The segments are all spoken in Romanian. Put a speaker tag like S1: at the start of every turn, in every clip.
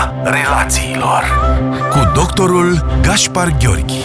S1: Școala relațiilor cu doctorul Gaspar Gheorghi.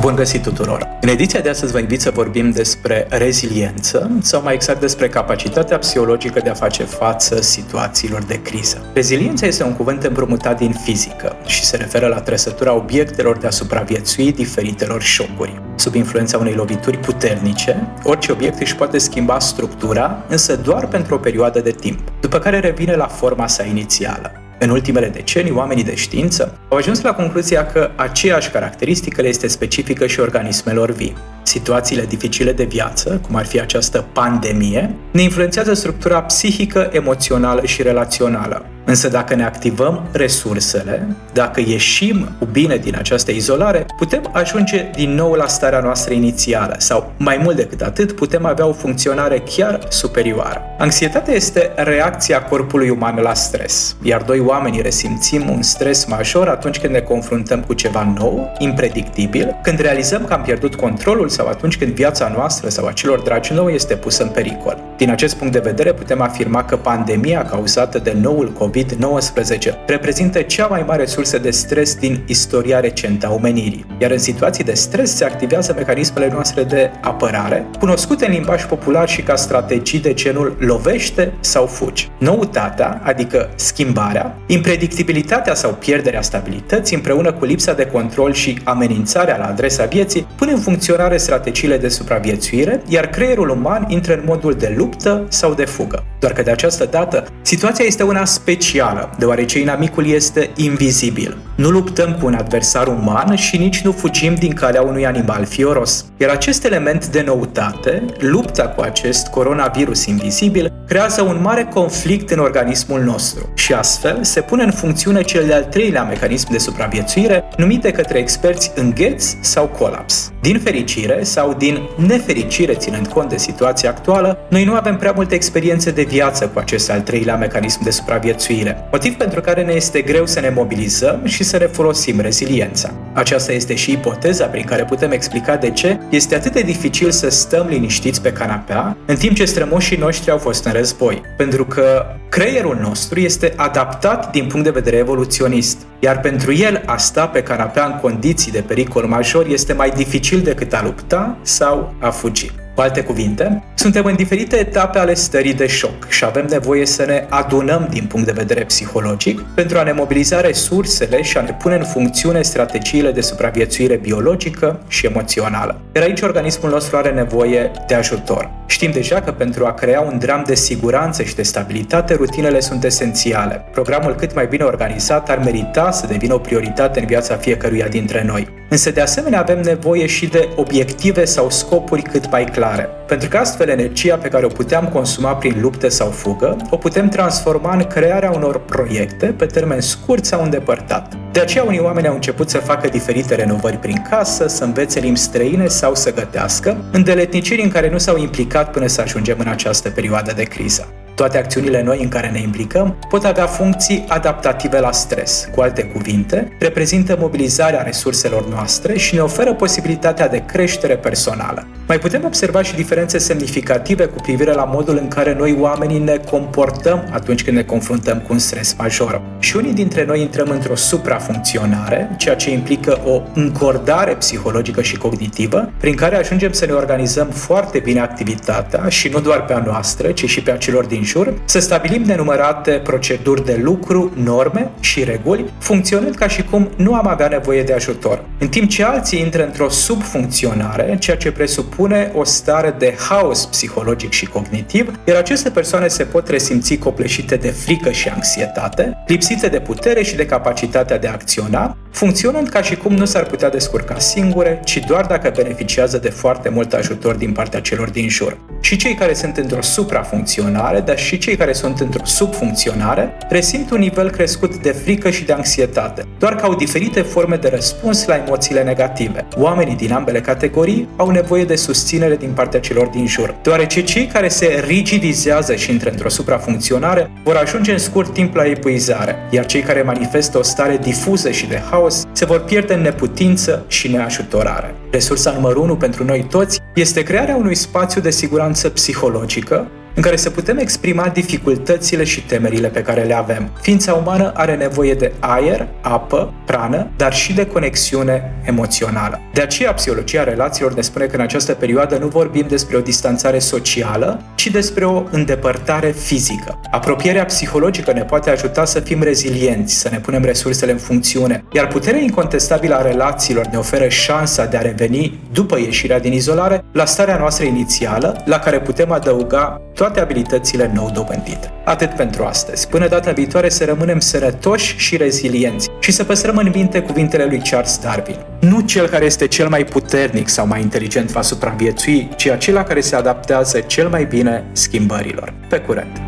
S2: Bun găsit tuturor! În ediția de astăzi vă invit să vorbim despre reziliență sau mai exact despre capacitatea psihologică de a face față situațiilor de criză. Reziliența este un cuvânt împrumutat din fizică și se referă la trăsătura obiectelor de a supraviețui diferitelor șocuri. Sub influența unei lovituri puternice, orice obiect își poate schimba structura, însă doar pentru o perioadă de timp, după care revine la forma sa inițială. În ultimele decenii, oamenii de știință au ajuns la concluzia că aceeași caracteristică le este specifică și organismelor vii. Situațiile dificile de viață, cum ar fi această pandemie, ne influențează structura psihică, emoțională și relațională, Însă dacă ne activăm resursele, dacă ieșim cu bine din această izolare, putem ajunge din nou la starea noastră inițială sau, mai mult decât atât, putem avea o funcționare chiar superioară. Anxietatea este reacția corpului uman la stres, iar doi oameni resimțim un stres major atunci când ne confruntăm cu ceva nou, impredictibil, când realizăm că am pierdut controlul sau atunci când viața noastră sau a celor dragi nou este pusă în pericol. Din acest punct de vedere, putem afirma că pandemia cauzată de noul COVID COVID-19 reprezintă cea mai mare sursă de stres din istoria recentă a omenirii. Iar în situații de stres se activează mecanismele noastre de apărare, cunoscute în limbaj popular și ca strategii de genul lovește sau fugi. Noutatea, adică schimbarea, impredictibilitatea sau pierderea stabilității împreună cu lipsa de control și amenințarea la adresa vieții pun în funcționare strategiile de supraviețuire, iar creierul uman intră în modul de luptă sau de fugă. Doar că de această dată, situația este una specială specială, deoarece inamicul este invizibil. Nu luptăm cu un adversar uman și nici nu fugim din calea unui animal fioros. Iar acest element de noutate, lupta cu acest coronavirus invizibil, creează un mare conflict în organismul nostru și astfel se pune în funcțiune cel de-al treilea mecanism de supraviețuire, numit de către experți îngheț sau colaps. Din fericire sau din nefericire, ținând cont de situația actuală, noi nu avem prea multe experiențe de viață cu acest al treilea mecanism de supraviețuire, motiv pentru care ne este greu să ne mobilizăm și să ne folosim reziliența. Aceasta este și ipoteza prin care putem explica de ce este atât de dificil să stăm liniștiți pe canapea, în timp ce strămoșii noștri au fost în război. Pentru că creierul nostru este adaptat din punct de vedere evoluționist, iar pentru el a sta pe canapea în condiții de pericol major este mai dificil decât a lupta sau a fugi. Cu alte cuvinte, suntem în diferite etape ale stării de șoc și avem nevoie să ne adunăm din punct de vedere psihologic pentru a ne mobiliza resursele și a ne pune în funcțiune strategiile de supraviețuire biologică și emoțională. Iar aici organismul nostru are nevoie de ajutor. Știm deja că pentru a crea un dram de siguranță și de stabilitate, rutinele sunt esențiale. Programul cât mai bine organizat ar merita să devină o prioritate în viața fiecăruia dintre noi. Însă de asemenea avem nevoie și de obiective sau scopuri cât mai clare. Pentru că astfel energia pe care o puteam consuma prin lupte sau fugă, o putem transforma în crearea unor proiecte pe termen scurt sau îndepărtat. De aceea unii oameni au început să facă diferite renovări prin casă, să învețe limbi străine sau să gătească, îndeletniciri în care nu s-au implicat până să ajungem în această perioadă de criză. Toate acțiunile noi în care ne implicăm pot avea funcții adaptative la stres. Cu alte cuvinte, reprezintă mobilizarea resurselor noastre și ne oferă posibilitatea de creștere personală. Mai putem observa și diferențe semnificative cu privire la modul în care noi oamenii ne comportăm atunci când ne confruntăm cu un stres major. Și unii dintre noi intrăm într-o suprafuncționare, ceea ce implică o încordare psihologică și cognitivă, prin care ajungem să ne organizăm foarte bine activitatea și nu doar pe a noastră, ci și pe a celor din jur, să stabilim nenumărate proceduri de lucru, norme și reguli, funcționând ca și cum nu am avea nevoie de ajutor. În timp ce alții intră într-o subfuncționare, ceea ce presupune o stare de haos psihologic și cognitiv, iar aceste persoane se pot resimți copleșite de frică și anxietate, lipsite de putere și de capacitatea de a acționa, funcționând ca și cum nu s-ar putea descurca singure, ci doar dacă beneficiază de foarte mult ajutor din partea celor din jur. Și cei care sunt într-o suprafuncționare, dar și cei care sunt într-o subfuncționare, resimt un nivel crescut de frică și de anxietate, doar că au diferite forme de răspuns la emoțiile negative. Oamenii din ambele categorii au nevoie de susținere din partea celor din jur, deoarece cei care se rigidizează și intră într-o suprafuncționare vor ajunge în scurt timp la epuizare, iar cei care manifestă o stare difuză și de haos se vor pierde în neputință și neajutorare. Resursa numărul 1 pentru noi toți este crearea unui spațiu de siguranță psihologică în care să putem exprima dificultățile și temerile pe care le avem. Ființa umană are nevoie de aer, apă, prană, dar și de conexiune emoțională. De aceea, psihologia relațiilor ne spune că în această perioadă nu vorbim despre o distanțare socială, ci despre o îndepărtare fizică. Apropierea psihologică ne poate ajuta să fim rezilienți, să ne punem resursele în funcțiune, iar puterea incontestabilă a relațiilor ne oferă șansa de a reveni, după ieșirea din izolare, la starea noastră inițială, la care putem adăuga toate abilitățile nou dobândite. Atât pentru astăzi. Până data viitoare să rămânem sănătoși și rezilienți și să păstrăm în minte cuvintele lui Charles Darwin. Nu cel care este cel mai puternic sau mai inteligent va supraviețui, ci acela care se adaptează cel mai bine schimbărilor. Pe curent!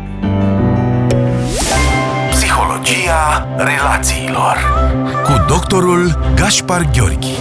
S1: Psihologia relațiilor cu doctorul Gaspar Gheorghi